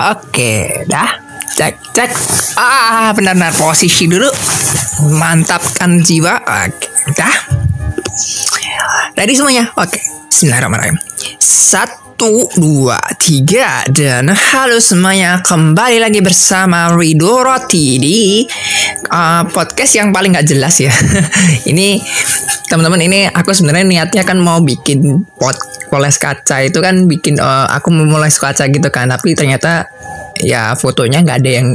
Oke, dah. Cek, cek. Ah, benar-benar posisi dulu. Mantapkan jiwa. Oke, dah. Ready semuanya? Oke. Bismillahirrahmanirrahim. Satu, dua, tiga, dan halo semuanya. Kembali lagi bersama Rido Roti di uh, podcast yang paling gak jelas ya. ini teman-teman ini aku sebenarnya niatnya kan mau bikin pot poles kaca itu kan bikin uh, aku mulai kaca gitu kan tapi ternyata ya fotonya nggak ada yang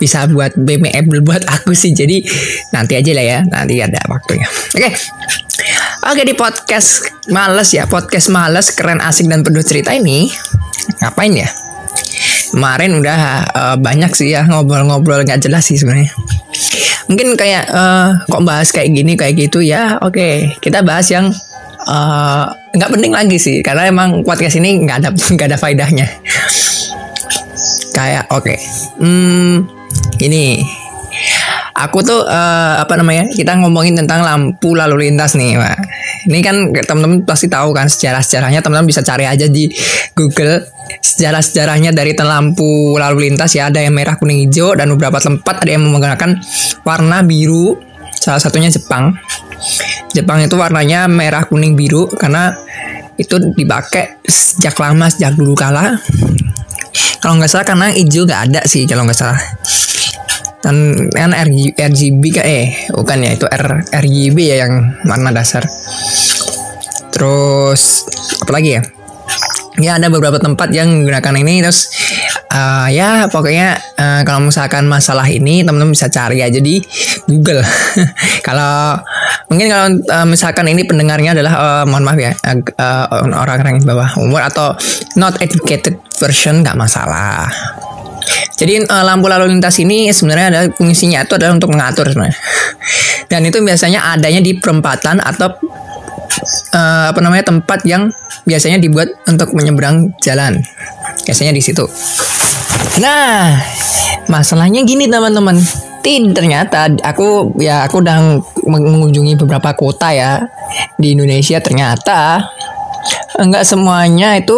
bisa buat BMF buat aku sih jadi nanti aja lah ya nanti ada waktunya oke okay. Oke di podcast males ya podcast males keren asik dan penuh cerita ini ngapain ya kemarin udah uh, banyak sih ya ngobrol-ngobrol nggak jelas sih sebenarnya mungkin kayak uh, kok bahas kayak gini kayak gitu ya oke kita bahas yang nggak uh, penting lagi sih karena emang podcast ini nggak ada nggak ada faedahnya kayak oke okay. hmm ini aku tuh uh, apa namanya kita ngomongin tentang lampu lalu lintas nih Pak. Ini kan teman-teman pasti tahu kan sejarah sejarahnya teman-teman bisa cari aja di Google sejarah sejarahnya dari lampu lalu lintas ya. Ada yang merah kuning hijau dan beberapa tempat ada yang menggunakan warna biru salah satunya Jepang. Jepang itu warnanya merah kuning biru karena itu dipakai sejak lama sejak dulu kala. Kalau nggak salah karena hijau nggak ada sih kalau nggak salah dan kan RG, RGB kan eh bukan ya itu R, RGB ya yang warna dasar. Terus apa lagi ya? Ya ada beberapa tempat yang menggunakan ini terus uh, ya pokoknya uh, kalau misalkan masalah ini teman-teman bisa cari aja di Google. Kalau mungkin kalau uh, misalkan ini pendengarnya adalah uh, mohon maaf ya uh, orang-orang yang bawah umur atau not educated version nggak masalah jadi uh, lampu lalu lintas ini sebenarnya ada fungsinya itu adalah untuk mengatur sebenarnya. Dan itu biasanya adanya di perempatan atau uh, apa namanya tempat yang biasanya dibuat untuk menyeberang jalan. Biasanya di situ. Nah, masalahnya gini teman-teman. Ternyata aku ya aku udah mengunjungi beberapa kota ya di Indonesia ternyata enggak semuanya itu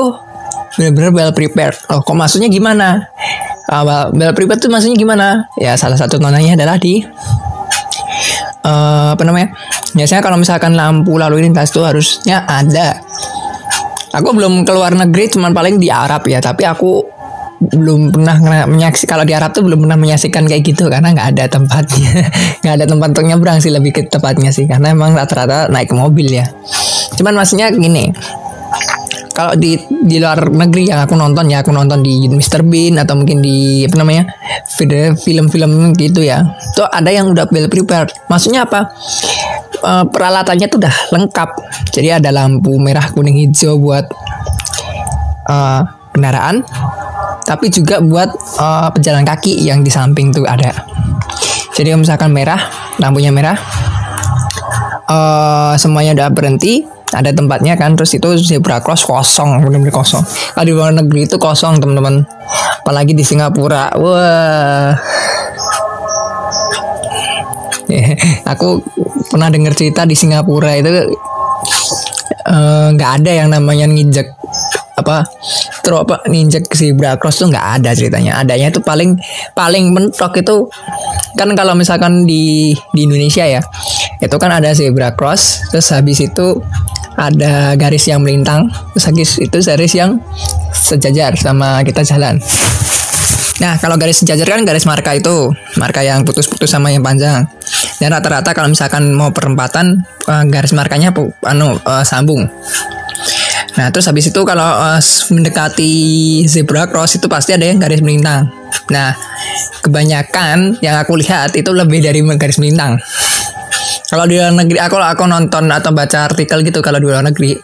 benar-benar well prepared. Oh, kok maksudnya gimana? Awal bel pribadi tuh maksudnya gimana? Ya salah satu contohnya adalah di uh, apa namanya? Biasanya kalau misalkan lampu lalu lintas tuh harusnya ada. Aku belum keluar negeri cuman paling di Arab ya tapi aku belum pernah menyaksikan kalau di Arab tuh belum pernah menyaksikan kayak gitu karena nggak ada tempatnya. Nggak ada tempat untuk nyebrang sih lebih ke tempatnya sih karena emang rata-rata naik mobil ya. Cuman maksudnya gini kalau di di luar negeri yang aku nonton ya aku nonton di Mr Bean atau mungkin di apa namanya film-film gitu ya. Tuh ada yang udah well prepared. Maksudnya apa? E, peralatannya tuh udah lengkap. Jadi ada lampu merah kuning hijau buat uh, kendaraan tapi juga buat uh, pejalan kaki yang di samping tuh ada. Jadi misalkan merah lampunya merah uh, semuanya udah berhenti ada tempatnya kan terus itu zebra cross kosong benar-benar kosong. Kalau di luar negeri itu kosong teman-teman. Apalagi di Singapura. Wah. Aku pernah dengar cerita di Singapura itu eh, nggak uh, ada yang namanya nginjek apa terus apa ninjek zebra cross tuh nggak ada ceritanya. Adanya itu paling paling mentok itu kan kalau misalkan di di Indonesia ya itu kan ada zebra cross terus habis itu ada garis yang melintang terus itu garis yang sejajar sama kita jalan Nah, kalau garis sejajar kan garis marka itu, marka yang putus-putus sama yang panjang. Dan rata-rata kalau misalkan mau perempatan, uh, garis markanya anu uh, sambung. Nah, terus habis itu kalau uh, mendekati zebra cross itu pasti ada yang garis melintang. Nah, kebanyakan yang aku lihat itu lebih dari garis melintang. Kalau di luar negeri, aku aku nonton atau baca artikel gitu kalau di luar negeri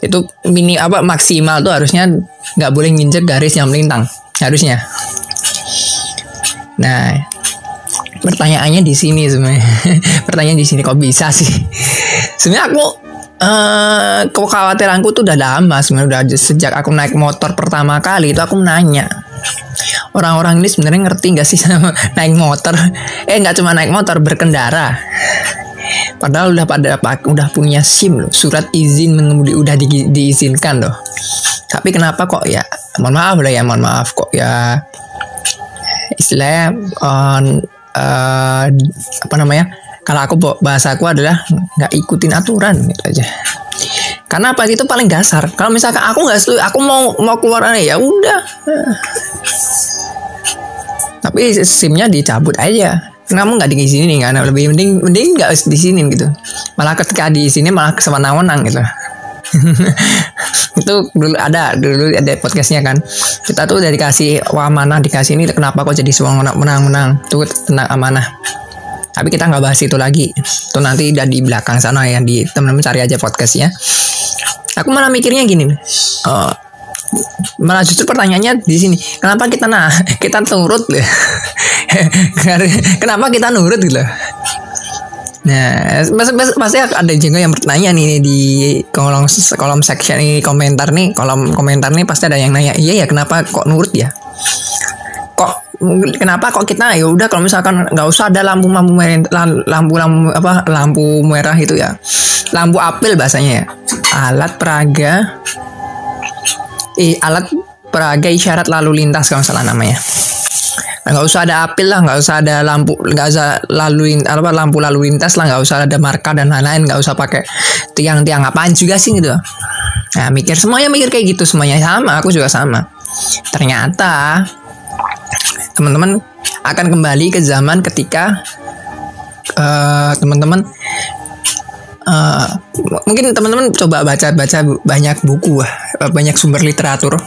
itu mini apa maksimal tuh harusnya nggak boleh nginjek garis yang melintang harusnya. Nah, pertanyaannya di sini sebenarnya. Pertanyaan di sini kok bisa sih? Sebenarnya aku uh, kekhawatiranku tuh udah lama sebenarnya udah sejak aku naik motor pertama kali itu aku nanya orang-orang ini sebenarnya ngerti nggak sih sama naik motor eh nggak cuma naik motor berkendara Padahal udah pada udah punya SIM loh, surat izin mengemudi udah di, diizinkan loh. Tapi kenapa kok ya? Mohon maaf lah ya, mohon maaf kok ya. Istilahnya on uh, apa namanya? Kalau aku bahasa aku adalah nggak ikutin aturan gitu aja. Karena apa itu paling dasar. Kalau misalkan aku nggak setuju, aku mau mau keluar ya udah. Tapi SIM-nya dicabut aja kamu nggak di sini nih kan lebih. Mending mending nggak di sini gitu. Malah ketika di sini malah kesemena-menang gitu. Itu dulu ada dulu ada podcastnya kan. Kita tuh udah dikasih wah mana dikasih ini kenapa kok jadi semua menang-menang itu tentang amanah. Tapi kita nggak bahas itu lagi. Itu nanti udah di belakang sana ya di teman-teman cari aja podcastnya. Aku malah mikirnya gini uh, malah justru pertanyaannya di sini kenapa kita nah kita nurut kenapa kita nurut gitu Nah, pasti ada juga yang bertanya nih di kolom kolom section ini komentar nih, kolom komentar nih pasti ada yang nanya, iya ya kenapa kok nurut ya? Kok kenapa kok kita ya udah kalau misalkan nggak usah ada lampu lampu merah lampu lampu apa lampu merah itu ya lampu apel bahasanya ya alat peraga eh, alat peraga isyarat lalu lintas kalau salah namanya. Nggak usah ada apil lah nggak usah ada lampu nggak usah lalu apa lampu lalu lintas lah nggak usah ada marka dan lain-lain nggak usah pakai tiang-tiang apaan juga sih gitu. Nah mikir semuanya mikir kayak gitu semuanya sama aku juga sama. Ternyata teman-teman akan kembali ke zaman ketika uh, teman-teman uh, mungkin teman-teman coba baca-baca banyak buku, banyak sumber literatur.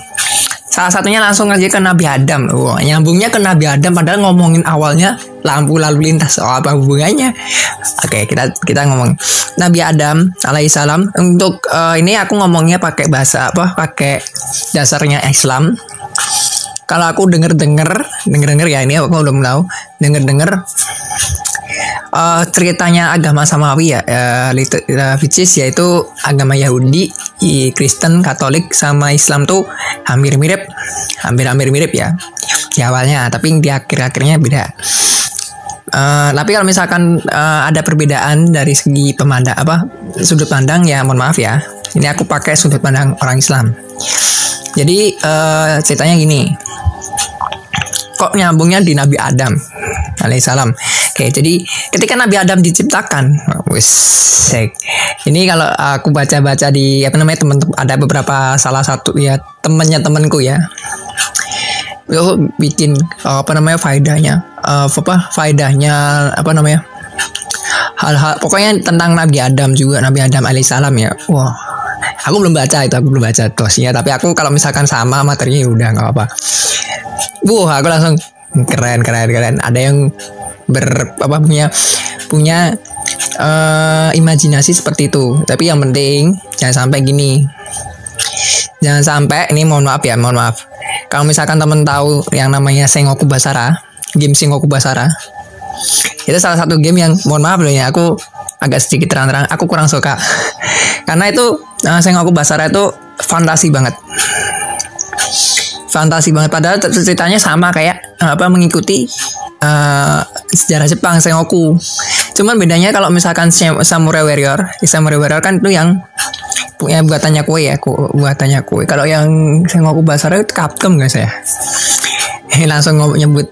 Salah satunya langsung aja ke Nabi Adam. Oh, nyambungnya ke Nabi Adam padahal ngomongin awalnya lampu lalu lintas. Oh, apa hubungannya? Oke, kita kita ngomong Nabi Adam alaihissalam. Untuk uh, ini aku ngomongnya pakai bahasa apa? Pakai dasarnya Islam. Kalau aku denger-denger, denger-denger ya ini aku belum tahu. Denger-denger uh, ceritanya agama samawi ya, uh, which is yaitu agama Yahudi, Kristen, Katolik sama Islam tuh hampir mirip, hampir-hampir mirip ya di awalnya, tapi di akhir-akhirnya beda. Uh, tapi kalau misalkan uh, ada perbedaan dari segi pemandang apa sudut pandang ya mohon maaf ya ini aku pakai sudut pandang orang Islam jadi uh, ceritanya gini kok nyambungnya di Nabi Adam alaihissalam. Oke, jadi ketika Nabi Adam diciptakan, wis ini kalau aku baca-baca di apa namanya teman ada beberapa salah satu ya temannya temanku ya. Itu bikin apa namanya faedahnya uh, apa faedahnya apa namanya hal-hal pokoknya tentang Nabi Adam juga Nabi Adam alaihissalam ya wah aku belum baca itu aku belum baca tosnya tapi aku kalau misalkan sama materinya ya udah nggak apa Wah, aku langsung keren keren keren. Ada yang ber apa punya punya uh, imajinasi seperti itu. Tapi yang penting jangan sampai gini. Jangan sampai ini mohon maaf ya, mohon maaf. Kalau misalkan temen tahu yang namanya Sengoku Basara, game Sengoku Basara, itu salah satu game yang mohon maaf loh ya, aku agak sedikit terang-terang, aku kurang suka. Karena itu uh, Sengoku Basara itu fantasi banget. Fantasi banget. Padahal ceritanya sama kayak apa mengikuti uh, sejarah Jepang Sengoku cuman bedanya kalau misalkan Samurai Warrior Samurai Warrior kan itu yang punya buatannya kue ya ku, buatannya kue. Kalau yang Sengoku Basara itu Capcom guys ya langsung nyebut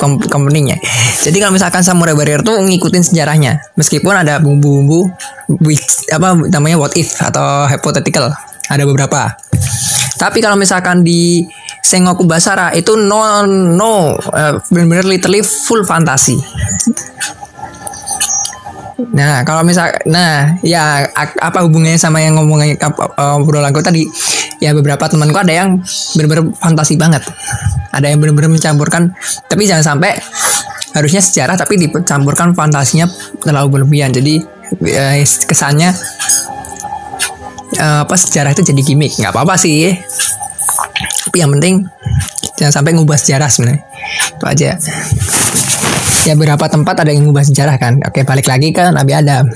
company-nya. Jadi kalau misalkan Samurai Warrior tuh ngikutin sejarahnya, meskipun ada bumbu-bumbu apa namanya what if atau hypothetical, ada beberapa. Tapi kalau misalkan di Sengoku Basara itu no no uh, benar-benar literally full fantasi. Nah, kalau misal nah ya apa hubungannya sama yang ngomongin uh, obrolanku tadi? Ya beberapa temanku ada yang benar-benar fantasi banget. Ada yang benar-benar mencampurkan tapi jangan sampai harusnya sejarah tapi dicampurkan fantasinya terlalu berlebihan. Jadi uh, kesannya uh, apa sejarah itu jadi gimmick. nggak apa-apa sih tapi yang penting jangan sampai ngubah sejarah sebenarnya itu aja ya beberapa tempat ada yang ngubah sejarah kan oke balik lagi ke Nabi Adam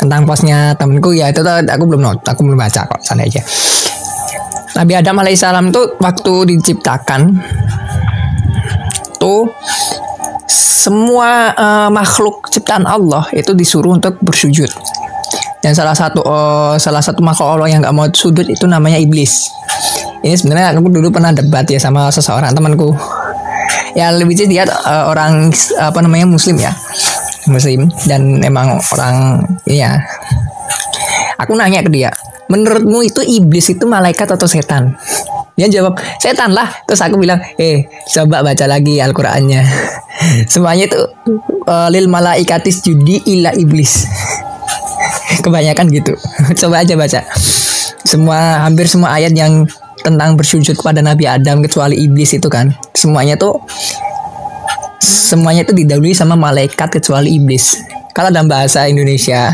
tentang posnya temenku ya itu aku belum not aku belum baca kok sana aja Nabi Adam alaihissalam tuh waktu diciptakan tuh semua uh, makhluk ciptaan Allah itu disuruh untuk bersujud. Dan salah satu uh, salah satu makhluk Allah yang nggak mau sujud itu namanya iblis. Ini sebenarnya aku dulu pernah debat ya sama seseorang temanku. Ya lebih dia uh, orang apa namanya muslim ya. Muslim dan emang orang ya. Aku nanya ke dia, menurutmu itu iblis itu malaikat atau setan? Dia jawab, setan lah. Terus aku bilang, eh, coba baca lagi Al-Qur'annya. Semuanya itu uh, lil malaikatis judi illa iblis. Kebanyakan gitu. coba aja baca. Semua hampir semua ayat yang tentang bersujud kepada Nabi Adam kecuali iblis itu kan. Semuanya tuh semuanya itu didahului sama malaikat kecuali iblis. Kalau dalam bahasa Indonesia,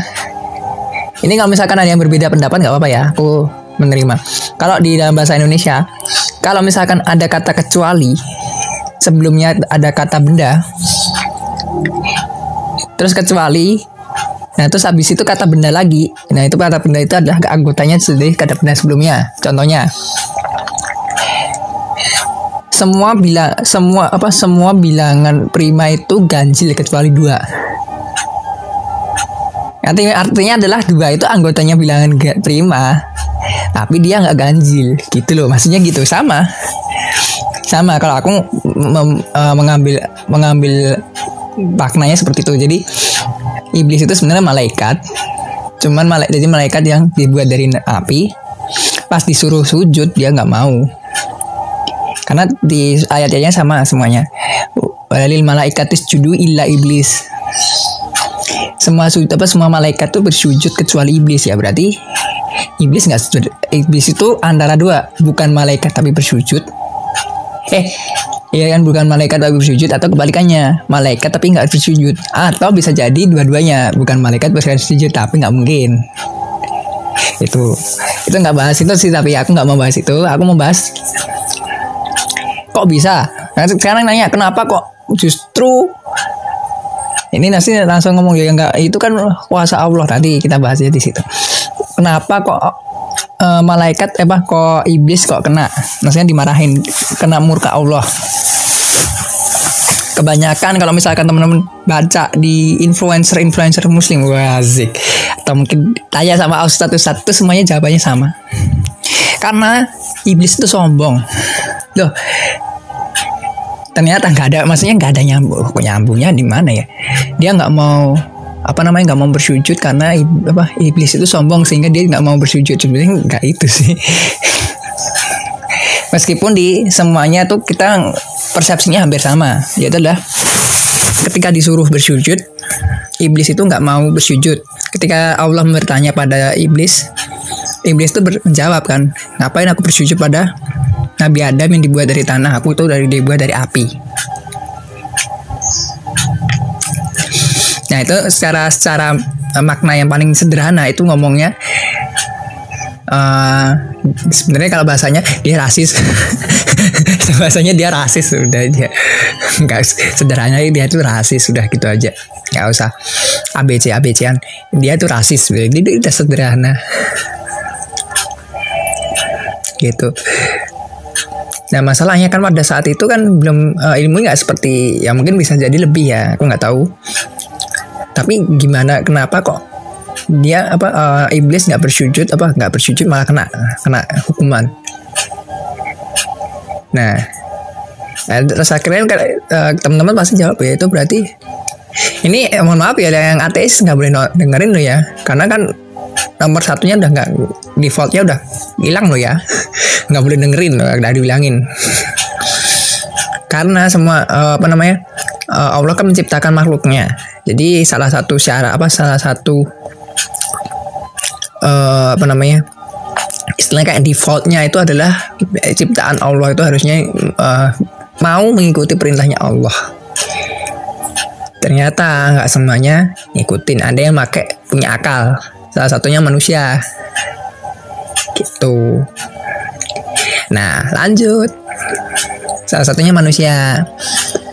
ini kalau misalkan ada yang berbeda pendapat nggak apa-apa ya. Aku menerima. Kalau di dalam bahasa Indonesia, kalau misalkan ada kata kecuali, sebelumnya ada kata benda, terus kecuali, nah terus habis itu kata benda lagi, nah itu kata benda itu adalah anggotanya dari kata benda sebelumnya. Contohnya, semua bila semua apa semua bilangan prima itu ganjil kecuali dua. Artinya, artinya adalah dua itu anggotanya bilangan prima tapi dia nggak ganjil. Gitu loh maksudnya gitu. Sama. Sama kalau aku uh, mengambil mengambil maknanya seperti itu. Jadi iblis itu sebenarnya malaikat. Cuman malaikat jadi malaikat yang dibuat dari api. Pas disuruh sujud dia nggak mau. Karena di ayat-ayatnya sama semuanya. Walil malaikatis judu illa iblis. Semua sujud apa semua malaikat tuh bersujud kecuali iblis ya. Berarti iblis nggak sujud. Iblis itu antara dua. Bukan malaikat tapi bersujud. Eh ya kan bukan malaikat tapi bersujud atau kebalikannya. Malaikat tapi nggak bersujud. Atau bisa jadi dua-duanya bukan malaikat bersujud tapi nggak mungkin. Itu itu nggak bahas itu sih tapi aku nggak mau bahas itu. Aku mau bahas kok bisa? Nah, sekarang nanya kenapa kok justru ini nanti langsung ngomong ya enggak itu kan kuasa Allah nanti kita bahasnya di situ. Kenapa kok malaikat eh apa kok iblis kok kena? Maksudnya dimarahin kena murka Allah. Kebanyakan kalau misalkan teman-teman baca di influencer-influencer muslim wazik atau mungkin tanya sama ustadz ustadz itu semuanya jawabannya sama. Karena iblis itu sombong. Loh ternyata nggak ada maksudnya nggak ada nyambung. Nyambungnya di mana ya? Dia nggak mau apa namanya nggak mau bersujud karena apa iblis itu sombong sehingga dia nggak mau bersujud. Sebenarnya nggak itu sih. Meskipun di semuanya tuh kita persepsinya hampir sama. Yaitu adalah ketika disuruh bersujud iblis itu nggak mau bersujud. Ketika Allah bertanya pada iblis iblis itu menjawab kan ngapain aku bersujud pada Nabi Adam yang dibuat dari tanah? Aku itu dari dibuat dari api Nah itu secara secara eh, makna yang paling sederhana itu ngomongnya uh, sebenarnya kalau bahasanya dia rasis. Bahasanya dia rasis sudah dia. Nggak sederhana dia itu rasis sudah gitu aja. Nggak usah abc abcan dia itu rasis dia udah sederhana. Gitu. Nah masalahnya kan pada saat itu kan belum uh, ilmu nggak seperti ya mungkin bisa jadi lebih ya aku nggak tahu tapi gimana kenapa kok dia apa uh, iblis nggak bersujud apa nggak bersujud malah kena kena hukuman? Nah terus akhirnya uh, teman-teman pasti jawab ya itu berarti ini eh, mohon maaf ya yang ateis nggak boleh dengerin lo ya. Karena kan nomor satunya udah nggak defaultnya udah hilang lo ya. Nggak boleh dengerin loh udah dibilangin. Karena semua uh, apa namanya uh, Allah kan menciptakan makhluknya jadi salah satu syarat apa salah satu uh, apa namanya istilahnya kayak defaultnya itu adalah ciptaan Allah itu harusnya uh, mau mengikuti perintahnya Allah. Ternyata nggak semuanya ngikutin. Ada yang pakai punya akal. Salah satunya manusia. Gitu. Nah, lanjut. Salah satunya manusia.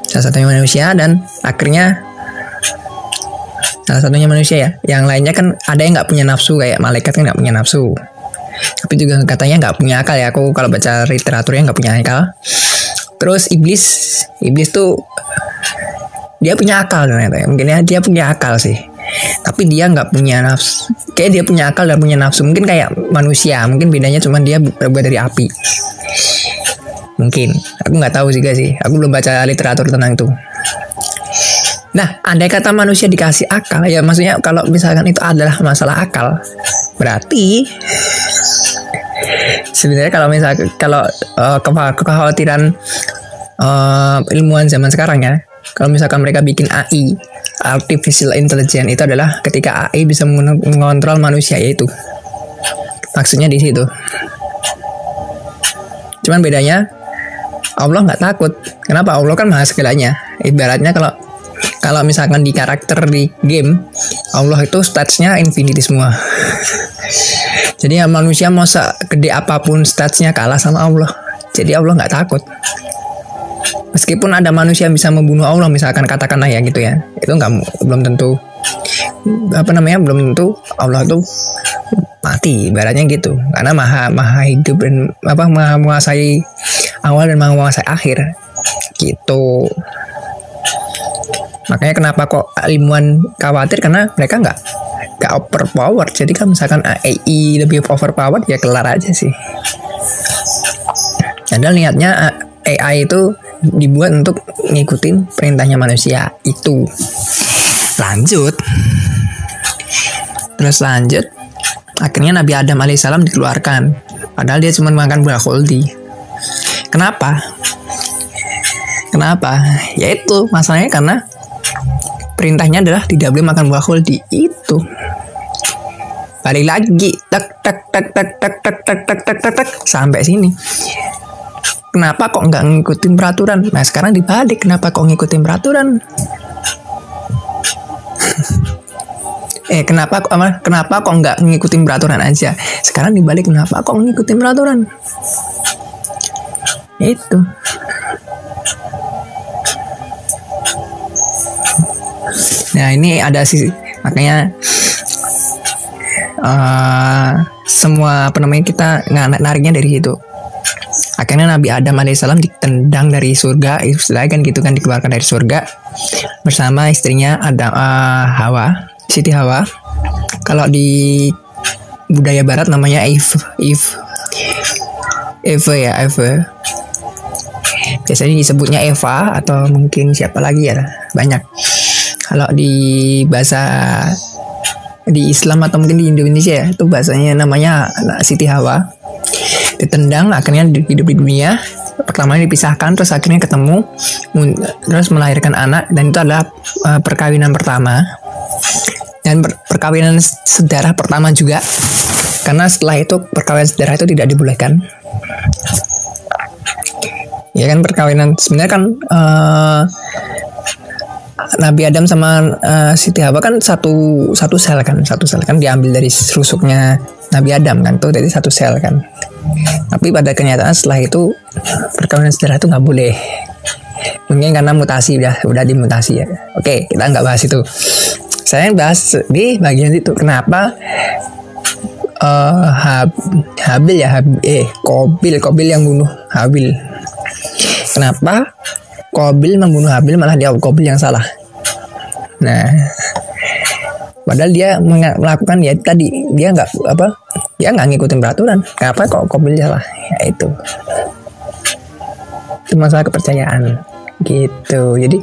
Salah satunya manusia dan akhirnya salah satunya manusia ya. Yang lainnya kan ada yang nggak punya nafsu kayak malaikat kan nggak punya nafsu. Tapi juga katanya nggak punya akal ya. Aku kalau baca literaturnya nggak punya akal. Terus iblis iblis tuh dia punya akal ternyata ya. mungkin ya dia punya akal sih. Tapi dia nggak punya nafsu. Kayak dia punya akal dan punya nafsu. Mungkin kayak manusia. Mungkin bedanya cuma dia berbuat dari api. Mungkin. Aku nggak tahu juga sih. Aku belum baca literatur tentang itu Nah, andai kata manusia dikasih akal, ya maksudnya kalau misalkan itu adalah masalah akal, berarti sebenarnya kalau misalkan kalau uh, kekhawatiran uh, ilmuwan zaman sekarang ya, kalau misalkan mereka bikin AI, artificial intelligence itu adalah ketika AI bisa mengontrol manusia yaitu maksudnya di situ. Cuman bedanya Allah nggak takut. Kenapa? Allah kan maha segalanya. Ibaratnya kalau kalau misalkan di karakter di game Allah itu statsnya infinity semua. Jadi ya manusia mau gede apa pun statsnya kalah sama Allah. Jadi Allah nggak takut. Meskipun ada manusia yang bisa membunuh Allah misalkan katakanlah ya gitu ya. Itu nggak belum tentu apa namanya belum tentu Allah tuh mati ibaratnya gitu. Karena maha maha hidup dan apa maha menguasai awal dan maha menguasai akhir. Gitu Makanya kenapa kok ilmuwan khawatir karena mereka nggak nggak overpower. Jadi kan misalkan AI lebih overpower ya kelar aja sih. Padahal niatnya AI itu dibuat untuk ngikutin perintahnya manusia itu. Lanjut. Terus lanjut. Akhirnya Nabi Adam alaihissalam dikeluarkan. Padahal dia cuma makan buah khuldi. Kenapa? Kenapa? Ya itu masalahnya karena perintahnya adalah tidak boleh makan buah khuldi. Itu. Balik lagi. Tak tak tak tak tak tak tak tak tak tak tak sampai sini. Kenapa kok nggak ngikutin peraturan? Nah sekarang dibalik. Kenapa kok ngikutin peraturan? Eh kenapa kok kenapa kok nggak ngikutin peraturan aja? Sekarang dibalik. Kenapa kok ngikutin peraturan? Itu Nah ini ada sih makanya uh, semua apa namanya kita nariknya dari situ. Akhirnya Nabi Adam alaihissalam ditendang dari surga, istilahnya kan gitu kan dikeluarkan dari surga bersama istrinya Adam uh, Hawa, Siti Hawa. Kalau di budaya Barat namanya Eve, Eve, Eve ya Eve. Biasanya disebutnya Eva atau mungkin siapa lagi ya banyak kalau di bahasa di Islam atau mungkin di Indonesia ya itu bahasanya namanya Siti Hawa. Ditendang akhirnya hidup di dunia. Pertama dipisahkan terus akhirnya ketemu terus melahirkan anak dan itu adalah uh, perkawinan pertama. Dan per perkawinan sedarah pertama juga. Karena setelah itu perkawinan sedarah itu tidak dibolehkan. Ya kan perkawinan sebenarnya kan uh, Nabi Adam sama uh, Siti Hawa kan satu satu sel kan satu sel kan diambil dari rusuknya Nabi Adam kan tuh dari satu sel kan. Tapi pada kenyataan setelah itu perkawinan sejarah itu nggak boleh. Mungkin karena mutasi udah udah dimutasi ya. Oke kita nggak bahas itu. Saya bahas di bagian itu kenapa uh, Hab, Habil ya Hab, eh Kobil Kobil yang bunuh Habil. Kenapa Kobil membunuh Habil malah dia Kobil yang salah Nah, padahal dia melakukan ya tadi dia nggak apa dia nggak ngikutin peraturan. Kenapa kok kobil salah? Ya itu. Itu masalah kepercayaan gitu. Jadi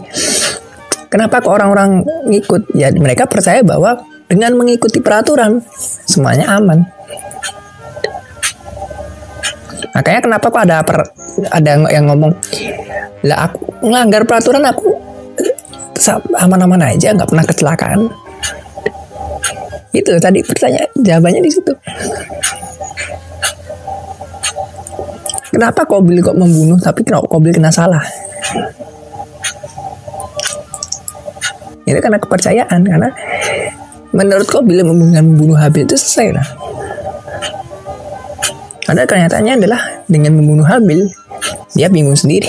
kenapa kok orang-orang ngikut? Ya mereka percaya bahwa dengan mengikuti peraturan semuanya aman. Makanya kenapa kok ada per, ada yang ngomong lah aku melanggar peraturan aku aman-aman aja nggak pernah kecelakaan. Itu tadi pertanyaan jawabannya di situ. Kenapa Kobil kok membunuh tapi kenapa Kobil kena salah? Itu karena kepercayaan karena menurut Kobil membunuh Habil itu selesai lah karena kenyataannya adalah dengan membunuh Habil dia bingung sendiri.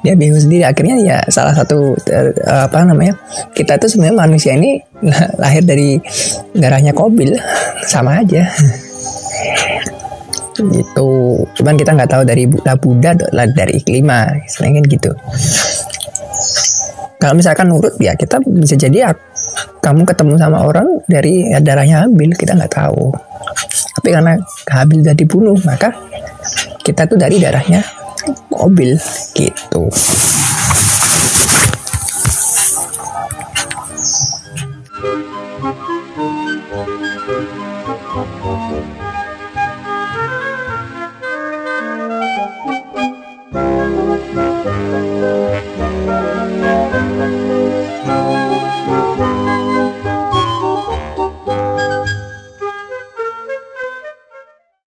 Dia bingung sendiri. Akhirnya ya salah satu uh, apa namanya kita tuh sebenarnya manusia ini lahir dari darahnya Kobil. Sama aja. Gitu. Cuman kita nggak tahu dari Buddha dari Iklima selain kan gitu. Kalau misalkan nurut ya kita bisa jadi kamu ketemu sama orang dari ya, darahnya Habil kita nggak tahu. Tapi karena Habil udah dibunuh maka kita tuh dari darahnya mobil gitu